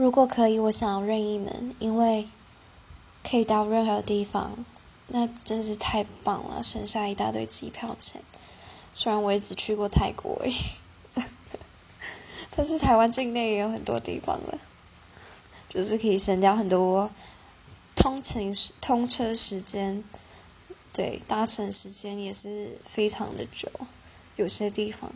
如果可以我想要任意门因为可以到任何地方那真是太棒了省下一大堆机票钱。虽然我也只去过泰国 但是台湾境内也有很多地方了就是可以省掉很多通勤时通车时间。对搭乘时间也是非常的久有些地方。